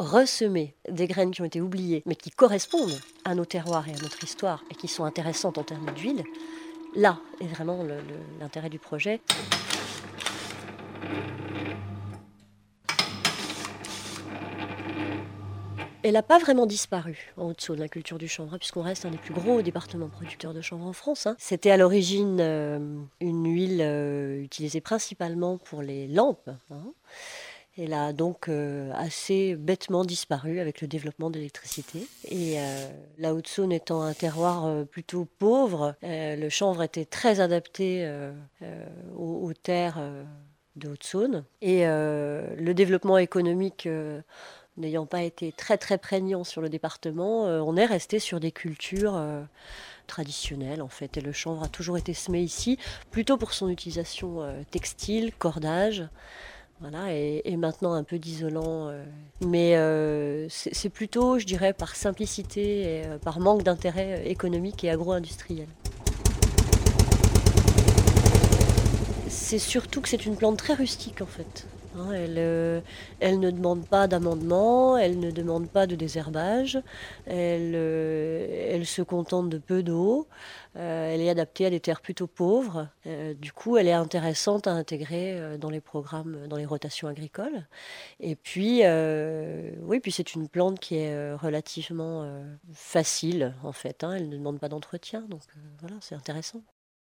ressemer des graines qui ont été oubliées, mais qui correspondent à nos terroirs et à notre histoire, et qui sont intéressantes en termes d'huile, là est vraiment l'intérêt du projet. Elle n'a pas vraiment disparu en Haute-Saône, la culture du chanvre, hein, puisqu'on reste un des plus gros départements producteurs de chanvre en France. Hein. C'était à l'origine euh, une huile euh, utilisée principalement pour les lampes. Hein. Elle a donc euh, assez bêtement disparu avec le développement de l'électricité. Et la Haute-Saône étant un terroir plutôt pauvre, le chanvre était très adapté aux, aux, terres de Haute-Saône. Et le développement économique n'ayant pas été très très prégnant sur le département, euh, on est resté sur des cultures euh, traditionnelles en fait. Et le chanvre a toujours été semé ici, plutôt pour son utilisation euh, textile, cordage. Voilà, et, maintenant un peu d'isolant. mais c'est plutôt, je dirais, par simplicité et par manque d'intérêt économique et agro-industriel. C'est surtout que c'est une plante très rustique en fait. Hein, euh, elle, ne demande pas d'amendement, elle ne demande pas de désherbage, elle, euh, se contente de peu d'eau, euh, elle est adaptée à des terres plutôt pauvres. du coup, elle est intéressante à intégrer dans les programmes, dans les rotations agricoles. Et puis, oui, puis c'est une plante qui est relativement facile en fait. Hein, elle ne demande pas d'entretien, donc voilà, c'est intéressant.